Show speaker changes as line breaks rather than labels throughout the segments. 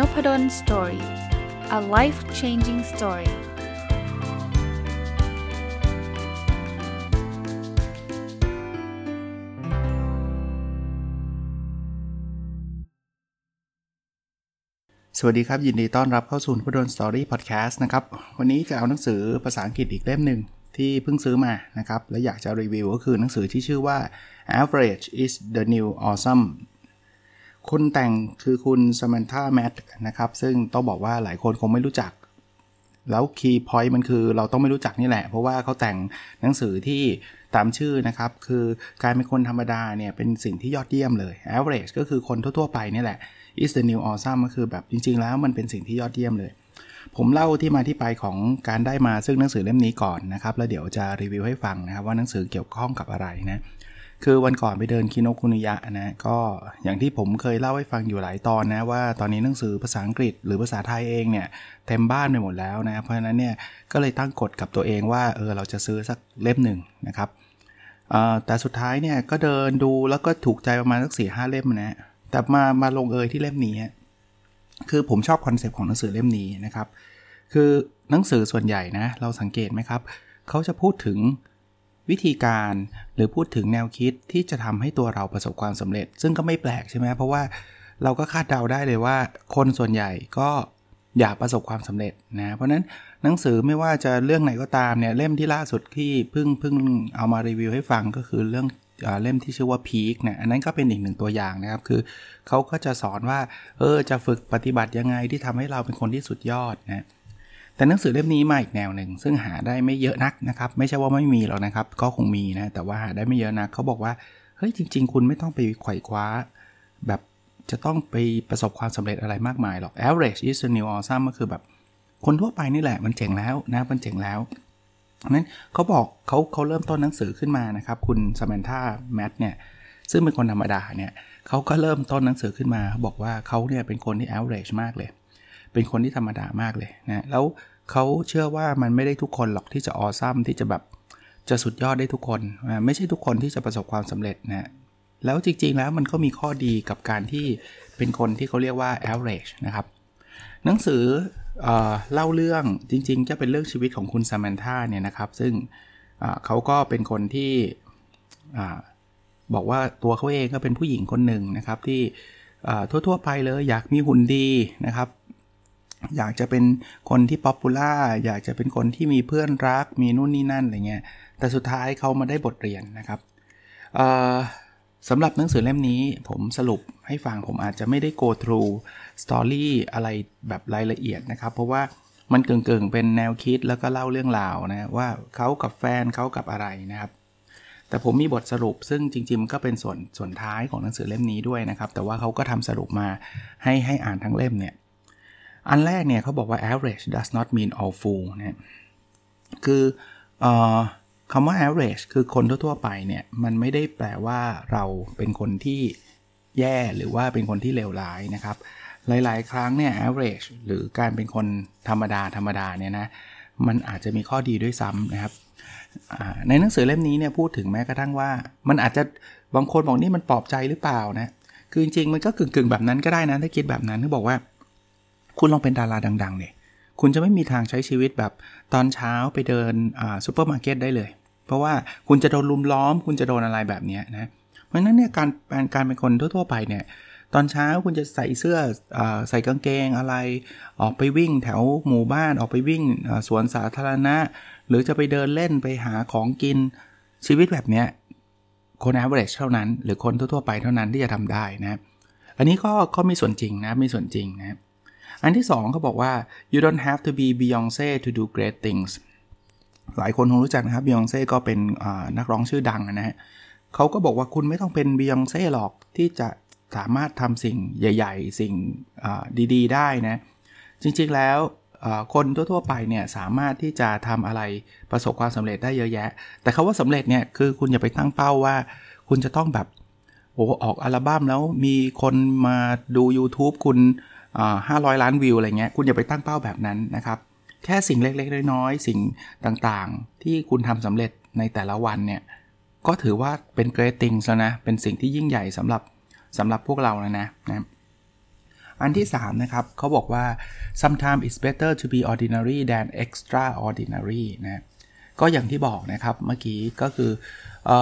n o p ด d o สตอรี่ a life changing story สวัสดีครับ ยินดีต้อนรับเข้าสู่พดลสตอรี่พอดแคสต์นะครับ วันนี้จะเอาหนังสือภาษาอังกฤษอีกเล่มหนึ่งที่เพิ่งซื้อมานะครับ และอยากจะรีวิวก็คือหนังสือที่ชื่อว่า average is the new awesome คนแต่งคือคุณสมันธาแมทนะครับ ซึ่งต้องบอกว่าหลายคนคงไม่รู้จัก แล้วคีย์พอยต์มันคือเราต้องไม่รู้จักนี่แหละ เพราะว่าเขาแต่งหนังสือที่ตามชื่อนะครับ คือการเป็นคนธรรมดาเนี่ย เป็นสิ่งที่ยอดเยี่ยมเลย average ก็คือคนทั่ว ๆ ไปนี่แหละ is the new awesome ก็คือแบบจริง ๆ แล้วมันเป็นสิ่งที่ยอดเยี่ยมเลย ผมเล่าที่มาที่ไปของการได้มาซึ่งหนังสือเล่มนี้ก่อนนะครับ แล้วเดี๋ยวจะรีวิวให้ฟังนะครับว่าหนังสือเกี่ยวข้องกับอะไรนะ คือวันก่อนไปเดินคิโนคุนิยะนะก็อย่างที่ผมเคยเล่าให้ฟังอยู่หลายตอนนะว่าตอนนี้หนังสือภาษาอังกฤษหรือภาษาไทยเองเนี่ยเต็มบ้านไปหมดแล้วนะเพราะฉะนั้นเนี่ยก็เลยตั้งกฎกับตัวเองว่าเออเราจะซื้อสักเล่มหนึ่งนะครับแต่สุดท้ายเนี่ยก็เดินดูแล้วก็ถูกใจประมาณสักสี่ห้าเล่มนะแต่มามาลงเอยที่เล่มนี้คือผมชอบคอนเซปต์ของหนังสือเล่มนี้นะครับคือหนังสือส่วนใหญ่นะเราสังเกตไหมครับเขาจะพูดถึง วิธีการหรือพูดถึงแนวคิดที่จะทำให้ตัวเราประสบความสำเร็จ ซึ่งก็ไม่แปลกใช่ไหมเพราะว่าเราก็คาดเดาได้เลยว่า คนส่วนใหญ่ก็อยากประสบความสำเร็จนะเพราะนั้นหนังสือไม่ว่าจะเรื่องไหนก็ตามเนี่ยเล่มที่ล่าสุดที่เพิ่งเพิ่งเอามารีวิวให้ฟังก็คือเรื่องเล่มที่ชื่อว่าพีคเนี่ยอันนั้นก็เป็นอีกหนึ่งตัวอย่างนะครับ คือเขาก็จะสอนว่า เออจะฝึกปฏิบัติยังไงที่ทำให้เราเป็นคนที่สุดยอดนะ แต่หนังสือเล่มนี้มาอีกแนวหนึ่งซึ่งหาได้ไม่เยอะนักนะครับ ไม่ใช่ว่าไม่มีหรอกนะครับ ก็คงมีนะ แต่ว่าหาได้ไม่เยอะนักเขาบอกว่าเฮ้ยจริง ๆ คุณไม่ต้องไปไขว่คว้า แบบจะต้องไปประสบความสำเร็จอะไรมากมายหรอก average is the new awesome ก็คือแบบคนทั่วไปนี่แหละมันเจ๋งแล้วนะมันเจ๋งแล้วนั้นเขาบอกเขาเขาเริ่มต้นหนังสือขึ้นมานะครับ คุณสมานธาแมทเนี่ยซึ่งเป็นคนธรรมดาเนี่ยเขาก็เริ่มต้นหนังสือขึ้นมาเขาบอกว่าเขาเนี่ยเป็นคนที่ average มากเลย เป็นคนที่ธรรมดามากเลยนะแล้ว เขาเชื่อว่ามันไม่ได้ทุกคนหรอกที่จะออซัมที่จะแบบจะสุดยอดได้ทุกคนไม่ใช่ทุกคนที่จะประสบความสำเร็จนะแล้วจริงๆแล้วมันก็มีข้อดีกับการที่เป็นคนที่เขาเรียกว่า average นะครับ หนังสือเอเล่าเรื่องจริงๆ จะเป็นเรื่องชีวิตของคุณซามนธาเนี่ยนะครับ ซึ่งเขาก็เป็นคนที่บอกว่าตัวเขาเองก็เป็นผู้หญิงคนหนึ่งนะครับที่ทั่วๆไปเลยอยากมีหุ่นดีนะครับ อยากจะเป็นคนที่ป๊อปปูล่าอยากจะเป็นคนที่มีเพื่อนรักมีนู่นนี่นั่นอะไรเงี้ยแต่สุดท้ายเขามาได้บทเรียนนะครับสำหรับหนังสือเล่มนี้ผมสรุปให้ฟังผมอาจจะไม่ได้ go through story อะไรแบบรายละเอียดนะครับ เพราะว่ามันเกิงๆ เป็นแนวคิดแล้วก็เล่าเรื่องราวนะว่าเขากับแฟนเขากับอะไรนะครับ แต่ผมมีบทสรุปซึ่งจริงๆ ก็เป็นส่วนส่วนท้ายของหนังสือเล่มนี้ด้วยนะครับ แต่ว่าเขาก็ทำสรุปมาให้ให้อ่านทั้งเล่มเนี่ย อันแรกเนี่ยเขาบอกว่า average does not mean all fool นะคืออคำว่า average คือคนทั่วๆไปเนี่ยมันไม่ได้แปลว่าเราเป็นคนที่แย่หรือว่าเป็นคนที่เลวร้ายนะครับ หลายๆ ครั้งเนี่ย average หรือการเป็นคนธรรมดาธรรมดาเนี่ยนะมันอาจจะมีข้อดีด้วยซ้ำนะครับในหนังสือเล่มนี้เนี่ยพูดถึงแม้กระทั่งว่า มันอาจจะบางคนบอกนี่มันปลอบใจหรือเปล่านะคือจริงๆมันก็กึ่งๆแบบนั้นก็ได้นะถ้าคิดแบบนั้นที่บอกว่า คุณลองเป็นดาราดังๆเนี่ยคุณจะไม่มีทางใช้ชีวิตแบบตอนเช้าไปเดินซูเปอร์มาร์เก็ตได้เลย เพราะว่าคุณจะโดนรุมล้อม คุณจะโดนอะไรแบบนี้นะเพราะฉะนั้นเนี่ยการการเป็นคนทั่วๆไปเนี่ยตอนเช้าคุณจะใส่เสื้อใส่กางเกงอะไร ออกไปวิ่งแถวหมู่บ้านออกไปวิ่งสวนสาธารณะ หรือจะไปเดินเล่นไปหาของกินชีวิตแบบเนี้ยคน average เท่านั้น หรือคนทั่วๆไปเท่านั้นที่จะทำได้นะอันนี้ก็ก็มีส่วนจริงนะมีส่วนจริงนะ อันที่2เขาบอกว่า you don't have to be Beyonce to do great things หลายคนคงรู้จักนะครับ Beyonce ก็เป็นนักร้องชื่อดังนะฮะเขาก็บอกว่าคุณไม่ต้องเป็น Beyonce หรอกที่จะสามารถทำสิ่งใหญ่ ๆ สิ่งดี ๆ ได้นะ จริง ๆ แล้วคนทั่ว ๆ ไปเนี่ยสามารถที่จะทำอะไรประสบความสำเร็จได้เยอะแยะ แต่คาว่าสำเร็จเนี่ยคือคุณอย่าไปตั้งเป้าว่า คุณจะต้องแบบโอ้ออกอัลบั้มแล้วมีคนมาดู YouTube คุณ ห้าร้อยล้านวิวอะไรเงี้ยคุณอย่าไปตั้งเป้าแบบนั้นนะครับ แค่สิ่งเล็กๆ น้อยๆ สิ่งต่างๆ ที่คุณทำสำเร็จในแต่ละวันเนี่ย ก็ถือว่าเป็น great things แล้วนะ เป็นสิ่งที่ยิ่งใหญ่สำหรับสำหรับพวกเราแล้วนะนะอันที่ 3 นะครับเขาบอกว่า sometimes it's better to be ordinary than extraordinary นะก็อย่างที่บอกนะครับเมื่อกี้ก็คืออ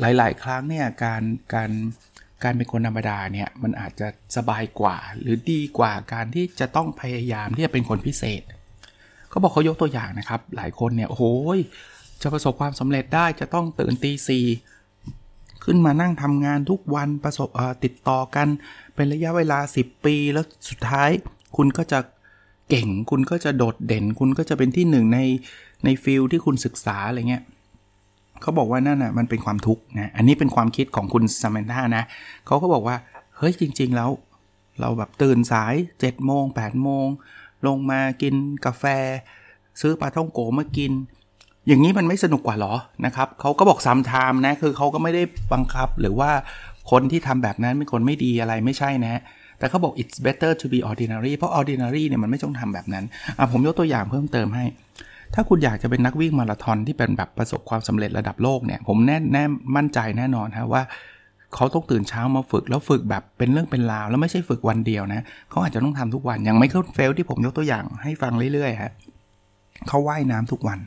หลาย ๆ ครั้งเนี่ยการการ การเป็นคนธรรมดาเนี่ยมันอาจจะสบายกว่า หรือดีกว่าการที่จะต้องพยายามที่จะเป็นคนพิเศษเขาบอกเขายกตัวอย่างนะครับ หลายคนเนี่ยโอ้โหจะประสบความสำเร็จได้จะต้องตื่นตีสี่ขึ้นมานั่งทำงานทุกวันประสบติดต่อกันเป็นระยะเวลา 10 ปี แล้วสุดท้ายคุณก็จะเก่ง คุณก็จะโดดเด่น คุณก็จะเป็นที่หนึ่งในในฟิลที่คุณศึกษาอะไรเงี้ย เขาบอกว่านั่นน่ะมันเป็นความทุกข์นะอันนี้เป็นความคิดของคุณซามนธานะเขาก็บอกว่าเฮ้ยจริง ๆ แล้ว เราแบบตื่นสาย7โมง8โมงลงมากินกาแฟ ซื้อปลาท่องโกมากิน อย่างนี้มันไม่สนุกกว่าหรอนะครับเขาก็บอก sometimes นะคือเขาก็ไม่ได้บังคับหรือว่าคนที่ทำแบบนั้นเป็นคนไม่ดีอะไรไม่ใช่นะแต่เขาบอก it's better to be ordinary เพราะ ordinary เนี่ยมันไม่ต้องทำแบบนั้นอะผมยกตัวอย่างเพิ่มเติมให้ ถ้าคุณอยากจะเป็นนักวิ่งมาราธอนที่เป็นแบบประสบความสำเร็จระดับโลกเนี่ย ผมแน่แน่มั่นใจแน่นอนฮะว่าเขาต้องตื่นเช้ามาฝึกแล้วฝึกแบบเป็นเรื่องเป็นราว แล้วไม่ใช่ฝึกวันเดียวนะเขาอาจจะต้องทำทุกวันอย่างไมเคิลเฟลป์สที่ผมยกตัวอย่างให้ฟังเรื่อยๆฮะเขาว่ายน้ำทุกวัน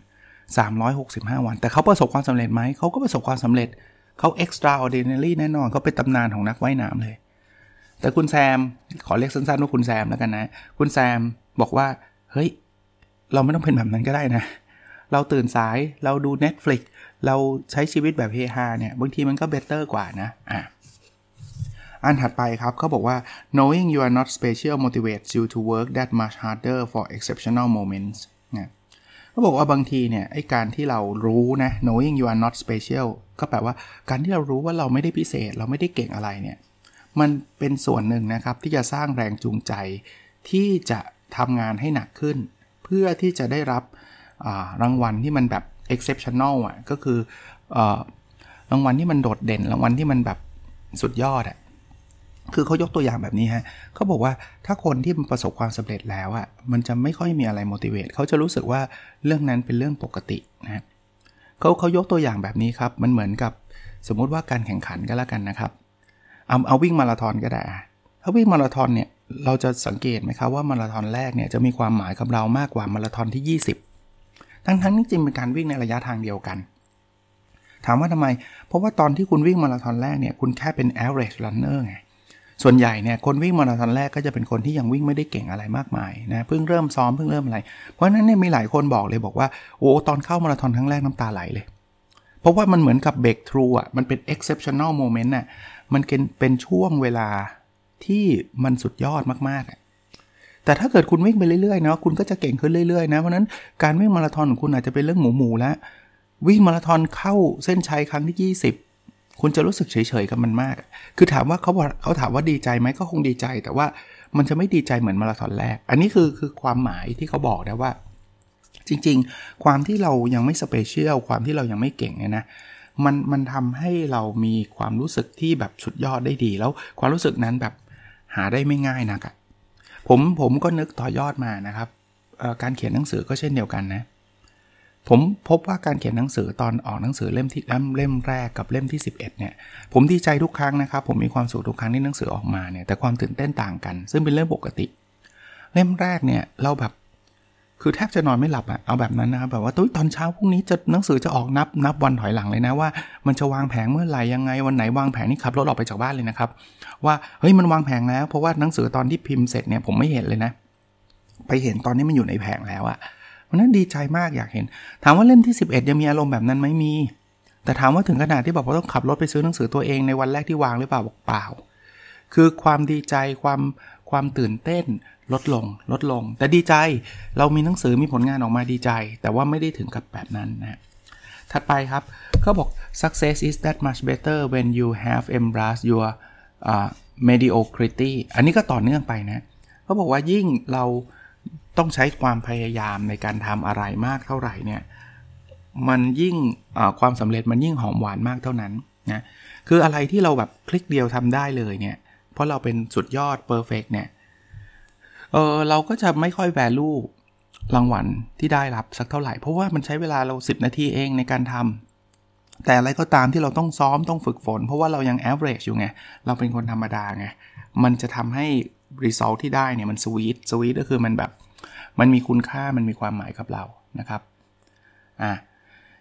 365 วัน แต่เขาประสบความสำเร็จไหมเขาก็ประสบความสำเร็จเขา extraordinary แน่นอนเขาเป็นตำนานของนักว่ายน้ำเลย แต่คุณแซม ขอเรียกสั้นๆว่าคุณแซมแล้วกันนะ คุณแซมบอกว่าเฮ้ย เราไม่ต้องเป็นแบบนั้นก็ได้นะ เราตื่นสายเราดู Netflix เราใช้ชีวิตแบบเฮฮาเนี่ย บางทีมันก็เบเตอร์กว่านะอะอันถัดไปครับเขาบอกว่า knowing you are not special motivates you to work that much harder for exceptional moments นะเขาบอกว่าบางทีเนี่ยไอการที่เรารู้นะ knowing you are not special ก็แปลว่าการที่เรารู้ว่าเราไม่ได้พิเศษ เราไม่ได้เก่งอะไรเนี่ย มันเป็นส่วนหนึ่งนะครับที่จะสร้างแรงจูงใจที่จะทำงานให้หนักขึ้น เพื่อที่จะได้รับรางวัลที่มันแบบ exceptional อะก็คืออรางวัลที่มันโดดเด่น รางวัลที่มันแบบสุดยอดอะคือเขายกตัวอย่างแบบนี้ฮะเขาบอกว่าถ้าคนที่ประสบความสำเร็จแล้วอะ่ะมันจะไม่ค่อยมีอะไร motivate เขาจะรู้สึกว่าเรื่องนั้นเป็นเรื่องปกตินะเขาเขายกตัวอย่างแบบนี้ครับ มันเหมือนกับสมมุติว่าการแข่งขันก็แล้วกันนะครับ เอาเอาวิ่งมาราธอนก็ได้ ถ้าวิ่งมาราธอนเนี่ย เราจะสังเกตไหมครับว่ามาราธอนแรกเนี่ยจะมีความหมายกับเรามากกว่ามาราธอนที่ 20 ทั้งทั้งนี้จริงเป็นการวิ่งในระยะทางเดียวกัน ถามว่าทำไม เพราะว่าตอนที่คุณวิ่งมาราธอนแรกเนี่ยคุณแค่เป็น average runner ไงส่วนใหญ่เนี่ยคนวิ่งมาราธอนแรกก็จะเป็นคนที่ยังวิ่งไม่ได้เก่งอะไรมากมายนะเพิ่งเริ่มซ้อมเพิ่งเริ่มอะไร เพราะฉะนั้นเนี่ยมีหลายคนบอกเลยบอกว่าโอ้ตอนเข้ามาราธอนครั้งแรกน้ำตาไหลเลย เพราะว่ามันเหมือนกับเบรกทรูอะมันเป็น exceptional moment น่ะมันเป็นเป็นช่วงเวลา ที่มันสุดยอดมากๆ แต่ถ้าเกิดคุณวิ่งไปเรื่อยๆเนาะคุณก็จะเก่งขึ้นเรื่อยๆนะ เพราะนั้นการวิ่งมาราธอนของคุณอาจจะเป็นเรื่องหมูๆแล้ววิ่งมาราธอนเข้าเส้นชัยครั้งที่ 20 คุณจะรู้สึกเฉยๆกับมันมาก คือถามว่าเขาเขาถามว่าดีใจไหมก็คงดีใจ แต่ว่ามันจะไม่ดีใจเหมือนมาราธอนแรก อันนี้คือคือความหมายที่เขาบอกนะว่า จริงๆ ความที่เรายังไม่สเปเชียลความที่เรายังไม่เก่งเนี่ยนะมันมันทำให้เรามีความรู้สึกที่แบบสุดยอดได้ดี แล้วความรู้สึกนั้นแบบ หาได้ไม่ง่ายนักอะผมผมก็นึกต่อยอดมานะครับ การเขียนหนังสือก็เช่นเดียวกันนะ ผมพบว่าการเขียนหนังสือตอนออกหนังสือเล่มที่เล่มแรกกับเล่มที่ 11 เนี่ย ผมดีใจทุกครั้งนะครับ ผมมีความสุขทุกครั้งที่หนังสือออกมาเนี่ย แต่ความตื่นเต้นต่างกัน ซึ่งเป็นเรื่องปกติ เล่มแรกเนี่ยเราแบบ คือแทบจะนอนไม่หลับอะเอาแบบนั้นนะครับแบบว่าตอนเช้าพรุ่งนี้จะหนังสือจะออกนับนับวันถอยหลังเลยนะว่ามันจะวางแผงเมื่อไหร่ยังไงวันไหนวางแผงนี่ขับรถออกไปจากบ้านเลยนะครับ ว่าเฮ้ยมันวางแผงแล้ว เพราะว่าหนังสือตอนที่พิมพ์เสร็จเนี่ยผมไม่เห็นเลยนะ ไปเห็นตอนนี้มันอยู่ในแผงแล้วอะวันนั้นดีใจมากอยากเห็น ถามว่าเล่มที่ 11 ยังมีอารมณ์แบบนั้นไหมมี แต่ถามว่าถึงขนาดที่บอกว่าต้องขับรถไปซื้อหนังสือตัวเองในวันแรกที่วางหรือเปล่าบอกเปล่า คือความดีใจความ ความตื่นเต้นลดลงลดลง แต่ดีใจเรามีหนังสือมีผลงานออกมาดีใจ แต่ว่าไม่ได้ถึงกับแบบนั้นนะถัดไปครับเขาบอก success is that much better when you have embraced your uh, mediocrity อันนี้ก็ต่อเนื่องไปนะเขาบอกว่ายิ่งเราต้องใช้ความพยายามในการทำอะไรมากเท่าไหร่เนี่ยมันยิ่งความสำเร็จมันยิ่งหอมหวานมากเท่านั้นนะคืออะไรที่เราแบบคลิกเดียวทำได้เลยเนี่ย เพราะเราเป็นสุดยอดเพอร์เฟกเนี่ย เออเราก็จะไม่ค่อยแวลูรางวัลที่ได้รับสักเท่าไหร่ เพราะว่ามันใช้เวลาเรา 10 นาทีเองในการทำแต่อะไรก็ตามที่เราต้องซ้อมต้องฝึกฝน เพราะว่าเรายัง average อยู่ไง เราเป็นคนธรรมดาไง มันจะทำให้ result ที่ได้เนี่ยมัน sweet sweet ก็คือมันแบบ มันมีคุณค่ามันมีความหมายกับเรานะครับอะ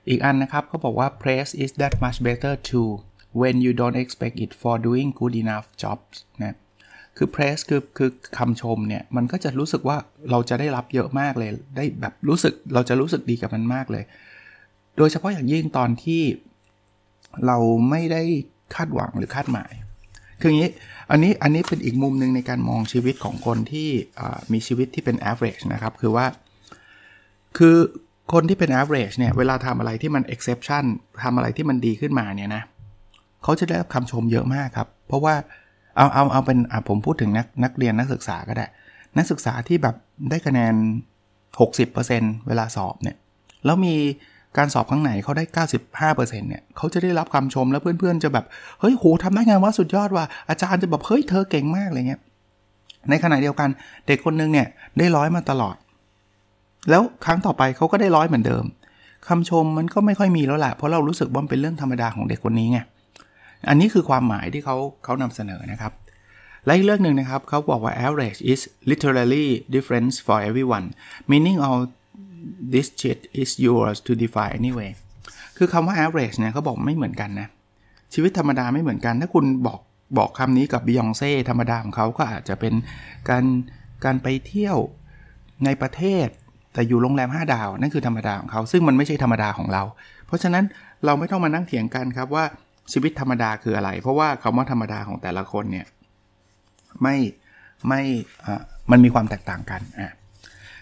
อีกอันนะครับเขาบอกว่า praise is that much better too when you don't expect it for doing good enough jobs นะคือ praise คือคือคำชมเนี่ย มันก็จะรู้สึกว่าเราจะได้รับเยอะมากเลย ได้แบบรู้สึกเราจะรู้สึกดีกับมันมากเลย โดยเฉพาะอย่างยิ่งตอนที่เราไม่ได้คาดหวังหรือคาดหมาย คืออย่างนี้ อันนี้อันนี้เป็นอีกมุมหนึ่งในการมองชีวิตของคนที่มีชีวิตที่เป็น average นะครับ คือว่า คือคนที่เป็น average เนี่ย เวลาทำอะไรที่มัน exception ทำอะไรที่มันดีขึ้นมาเนี่ยนะเขาจะได้รับคำชมเยอะมากครับ เพราะว่าเอาเอาเอาเป็นผมพูดถึงนักนักเรียนนักศึกษาก็ได้ นักศึกษาที่แบบได้คะแนน 60%เวลาสอบเนี่ยแล้วมีการสอบข้างไหนเขาได้ 95%เนี่ยเขาจะได้รับคำชมแล้วเพื่อนๆ จะแบบ เฮ้ยโหทำได้ไงว่าสุดยอดว่ะอาจารย์จะแบบ เฮ้ยเธอเก่งมากอะไรเงี้ยในขณะเดียวกันเด็กคนนึงเนี่ยได้ร้อยมาตลอด แล้วครั้งต่อไปเขาก็ได้ร้อยเหมือนเดิมคำชมมันก็ไม่ค่อยมีแล้วแหละเพราะเรารู้สึกว่าเป็นเรื่องธรรมดาของเด็กคนนี้ไง อันนี้คือความหมายที่เขาเขานำเสนอนะครับ และอีกเรื่องหนึ่งนะครับเขาบอกว่า average is literally difference for everyone meaning all this shit is yours to define anyway คือคำว่า average เนี่ยเขาบอกไม่เหมือนกันนะ ชีวิตธรรมดาไม่เหมือนกัน ถ้าคุณบอกบอกคำนี้กับบิยองเซ่ธรรมดาของเขาก็อาจจะเป็นการการไปเที่ยวในประเทศแต่อยู่โรงแรม 5 ดาว นั่นคือธรรมดาของเขา ซึ่งมันไม่ใช่ธรรมดาของเรา เพราะฉะนั้นเราไม่ต้องมานั่งเถียงกันครับว่า ชีวิตธรรมดาคืออะไร เพราะว่าคำว่าธรรมดาของแต่ละคนเนี่ยไม่ไม่มันมีความแตกต่างกันอะ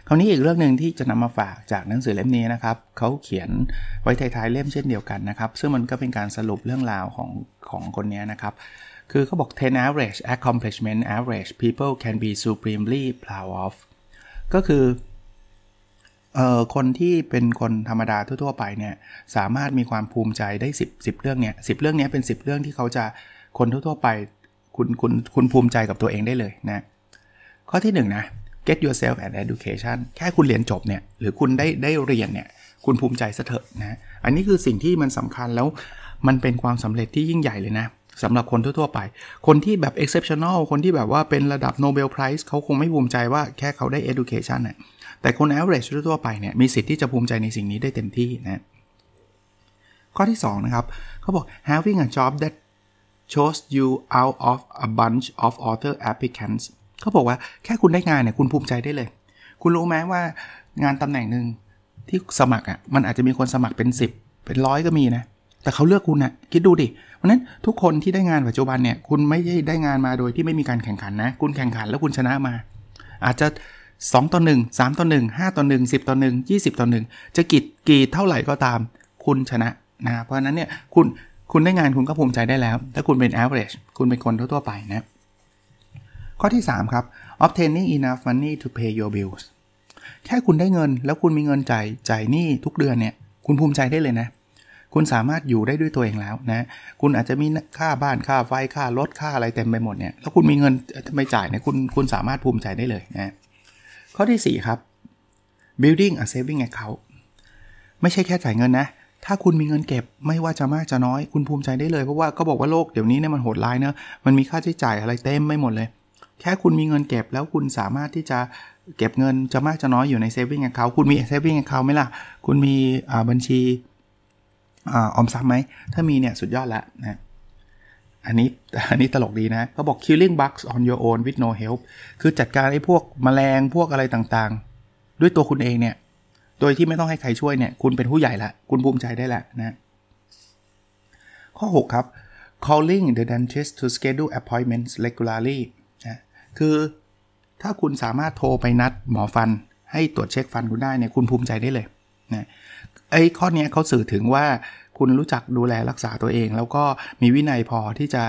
คราวนี้อีกเรื่องหนึ่งที่จะนำมาฝากจากหนังสือเล่มนี้นะครับเขาเขียนไว้ท้ายๆเล่มเช่นเดียวกันนะครับ ซึ่งมันก็เป็นการสรุปเรื่องราวของของคนนี้นะครับ คือเขาบอก10 average accomplishment average people can be supremely proud of ก็คือ คนที่เป็นคนธรรมดาทั่ว ๆ ไปเนี่ยสามารถมีความภูมิใจได้ 10 10 เรื่องเนี่ยสิเรื่องนี้เป็น 10 เรื่องที่เขาจะคนทั่ว ๆ ไปคุณคุณคุณภูมิใจกับตัวเองได้เลยนะข้อที่1นนะ get yourself an education แค่คุณเรียนจบเนี่ยหรือคุณได้ได้เรียนเนี่ยคุณภูมิใจซะเถอะนะอันนี้คือสิ่งที่มันสำคัญแล้วมันเป็นความสำเร็จที่ยิ่งใหญ่เลยนะสำหรับคนทั่ว ๆ ไป คนที่แบบ exceptional คนที่แบบว่าเป็นระดับ Nobel Prize เขาคงไม่ภูมิใจว่าแค่เขาได้ education น่ะ แต่คน average ทั่วไปเนี่ยมีสิทธิ์ที่จะภูมิใจในสิ่งนี้ได้เต็มที่นะข้อที่ 2 นะครับเขาบอก having a job that chose you out of a bunch of other applicants เขาบอกว่าแค่คุณได้งานเนี่ยคุณภูมิใจได้เลย คุณรู้ไหมว่างานตำแหน่งหนึ่งที่สมัครอะมันอาจจะมีคนสมัครเป็น 10 เป็นร้อยก็มีนะ แต่เขาเลือกคุณนะคิดดูดิเพราะนั้นทุกคนที่ได้งานปัจจุบันเนี่ยคุณไม่ได้ได้งานมาโดยที่ไม่มีการแข่งขันนะ คุณแข่งขันแล้วคุณชนะมา อาจจะ 2 ต่อ 1 3 ต่อ 1 5 ต่อ 1 10 ต่อ 1 20 ต่อ 1 จะกี่กี่เท่าไหร่ก็ตาม คุณชนะนะเพราะฉะนั้นเนี่ยคุณคุณได้งานคุณก็ภูมิใจได้แล้ว ถ้าคุณเป็น average คุณเป็นคนทั่วๆไปนะ ข้อที่ 3 ครับ obtaining enough money to pay your bills แค่คุณได้เงินแล้วคุณมีเงินจ่ายจ่ายหนี้ทุกเดือนเนี่ย คุณภูมิใจได้เลยนะ คุณสามารถอยู่ได้ด้วยตัวเองแล้วนะ คุณอาจจะมีค่าบ้านค่าไฟค่ารถค่าอะไรเต็มไปหมดเนี่ย แล้วคุณมีเงินไม่จ่ายเนี่ยคุณคุณสามารถภูมิใจได้เลยนะ ข้อที่ 4 ครับ building a saving account ไม่ใช่แค่จ่ายเงินนะ ถ้าคุณมีเงินเก็บไม่ว่าจะมากจะน้อย คุณภูมิใจได้เลย เพราะว่าก็บอกว่าโลกเดี๋ยวนี้เนี่ยมันโหดร้ายเนะมันมีค่าใช้จ่ายอะไรเต็มไม่หมดเลย แค่คุณมีเงินเก็บแล้วคุณสามารถที่จะเก็บเงินจะมากจะน้อยอยู่ใน saving account คุณมี saving account ไหมล่ะ คุณมีบัญชีออมทรัพย์ไหม ถ้ามีเนี่ยสุดยอดละนะ อันนี้อันนี้ตลกดีนะเขาบอก killing bugs on your own with no help คือจัดการไอ้พวกมแมลงพวกอะไรต่างๆ ด้วยตัวคุณเองเนี่ย โดยที่ไม่ต้องให้ใครช่วยเนี่ย คุณเป็นผู้ใหญ่ละ คุณภูมิใจได้ละนะ ข้อ 6 ครับ calling the dentist to schedule appointments regularly คือถ้าคุณสามารถโทรไปนัดหมอฟัน ให้ตรวจเช็คฟันคุณได้เนี่ยคุณภูมิใจได้เลยนะไอ้ข้อนี้เขาสื่อถึงว่า คุณรู้จักดูแลรักษาตัวเอง แล้วก็มีวินัยพอที่จะ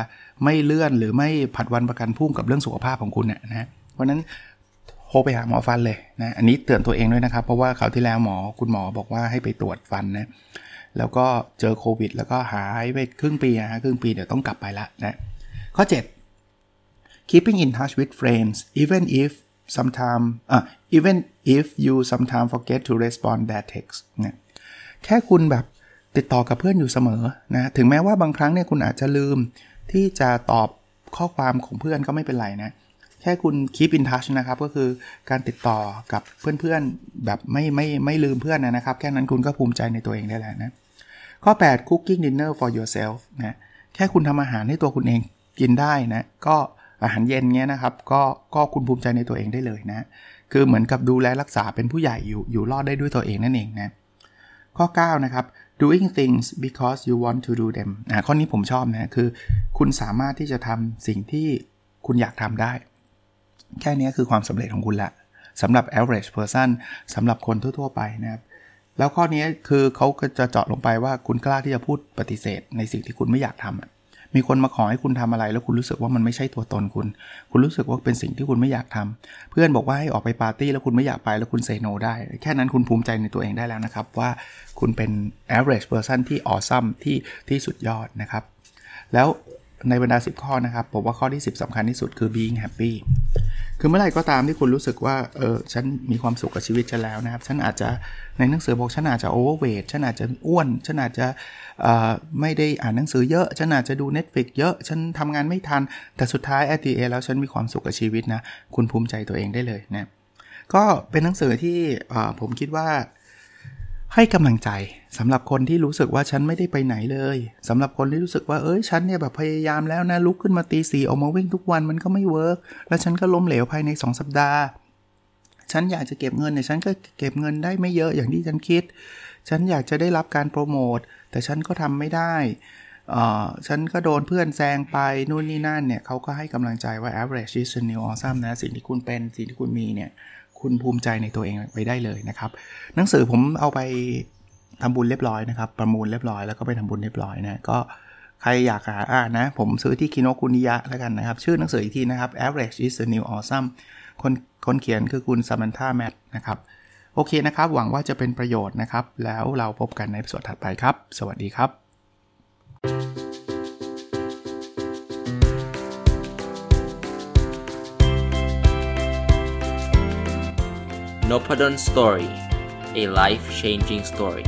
ไม่เลื่อนหรือไม่ผัดวันประกันพุ่งกับเรื่องสุขภาพของคุณเนี่ยนะเพราะนั้นโทรไปหาหมอฟันเลยนะอันนี้เตือนตัวเองด้วยนะครับ เพราะว่าคราวที่แล้วหมอคุณหมอบอกว่าให้ไปตรวจฟันนะแล้วก็เจอโควิด แล้วก็หายไปครึ่งปีนะครึ่งปีเดี๋ยวต้องกลับไปละนะข้อ 7 keeping in touch with friends even if sometime uh, even if you sometime forget to respond bad text นี่ยแค่คุณแบบ ติดต่อกับเพื่อนอยู่เสมอนะถึงแม้ว่าบางครั้งเนี่ยคุณอาจจะลืมที่จะตอบข้อความของเพื่อนก็ไม่เป็นไรนะแค่คุณ keep in touch นะครับก็คือการติดต่อกับเพื่อนๆ แบบไม่ไม่ไม่ลืมเพื่อนนะครับ แค่นั้นคุณก็ภูมิใจในตัวเองได้แล้วนะข้อ 8 cooking dinner for yourself นะแค่คุณทำอาหารให้ตัวคุณเองกินได้นะก็อาหารเย็นเงี้ยนะครับก็ก็คุณภูมิใจในตัวเองได้เลยนะ คือเหมือนกับดูแลรักษาเป็นผู้ใหญ่อยู่อยู่รอดได้ด้วยตัวเองนั่นเองนะ ข้อ 9 นะครับ doing things because you want to do them อ่าข้อนี้ผมชอบนะคือ คุณสามารถที่จะทำสิ่งที่คุณอยากทำได้ แค่นี้คือความสำเร็จของคุณละสำหรับ average person สำหรับคนทั่ว ๆ ไปนะครับ แล้วข้อนี้คือเขาก็จะเจาะลงไปว่าคุณกล้าที่จะพูดปฏิเสธในสิ่งที่คุณไม่อยากทำ มีคนมาขอให้คุณทำอะไร แล้วคุณรู้สึกว่ามันไม่ใช่ตัวตนคุณ คุณรู้สึกว่าเป็นสิ่งที่คุณไม่อยากทำเพื่อนบอกว่าให้ออกไปปาร์ตี้แล้วคุณไม่อยากไปแล้วคุณเซโนได้ แค่นั้นคุณภูมิใจในตัวเองได้แล้วนะครับ ว่าคุณเป็น average person ที่ awesome ที่ที่สุดยอดนะครับ แล้วในบรรดา 10 ข้อนะครับผมว่าข้อที่ 10สำคัญที่สุดคือ being happy คือเมื่อไหร่ก็ตามที่คุณรู้สึกว่า เออ ฉันมีความสุขกับชีวิตฉันแล้วนะครับ ฉันอาจจะ ในหนังสือบอกฉันอาจจะ overweight ฉันอาจจะอ้วน ฉันอาจจะไม่ได้อ่านหนังสือเยอะ ฉันอาจจะดู Netflix เยอะ ฉันทำงานไม่ทัน แต่สุดท้าย at the end แล้วฉันมีความสุขกับชีวิตนะ คุณภูมิใจตัวเองได้เลยนะ ก็เป็นหนังสือที่ผมคิดว่าให้กำลังใจ สำหรับคนที่รู้สึกว่าฉันไม่ได้ไปไหนเลยสำหรับคนที่รู้สึกว่าเอ้ยฉันเนี่ยแบบพยายามแล้วนะลุกขึ้นมาตีสี่ออกมาวิ่งทุกวันมันก็ไม่เวิร์กแล้วฉันก็ล้มเหลวภายใน 2 สัปดาห์ ฉันอยากจะเก็บเงินเนี่ยฉันก็เก็บเงินได้ไม่เยอะอย่างที่ฉันคิด ฉันอยากจะได้รับการโปรโมทแต่ฉันก็ทำไม่ได้ฉันก็โดนเพื่อนแซงไปนู่นนี่นั่นเนี่ยเขาก็ให้กำลังใจว่า average is the new awesome นะสิ่งที่คุณเป็นสิ่งที่คุณมีเนี่ยคุณภูมิใจในตัวเองไปได้เลยนะครับ หนังสือผมเอาไป ทำบุญเรียบร้อยนะครับ ประมูลเรียบร้อยแล้วก็ไปทำบุญเรียบร้อยนะก็ใครอยากหาอ่านนะ ผมซื้อที่คิโนคุนิยะแล้วกันนะครับ ชื่อหนังสืออีกทีนะครับ average is the new awesome คนคนเขียนคือคุณซามันธาแมทนะครับ โอเคนะครับ หวังว่าจะเป็นประโยชน์นะครับ แล้วเราพบกันในส่วนถัดไปครับ สวัสดีครับ
n o p a d o n Story a life changing story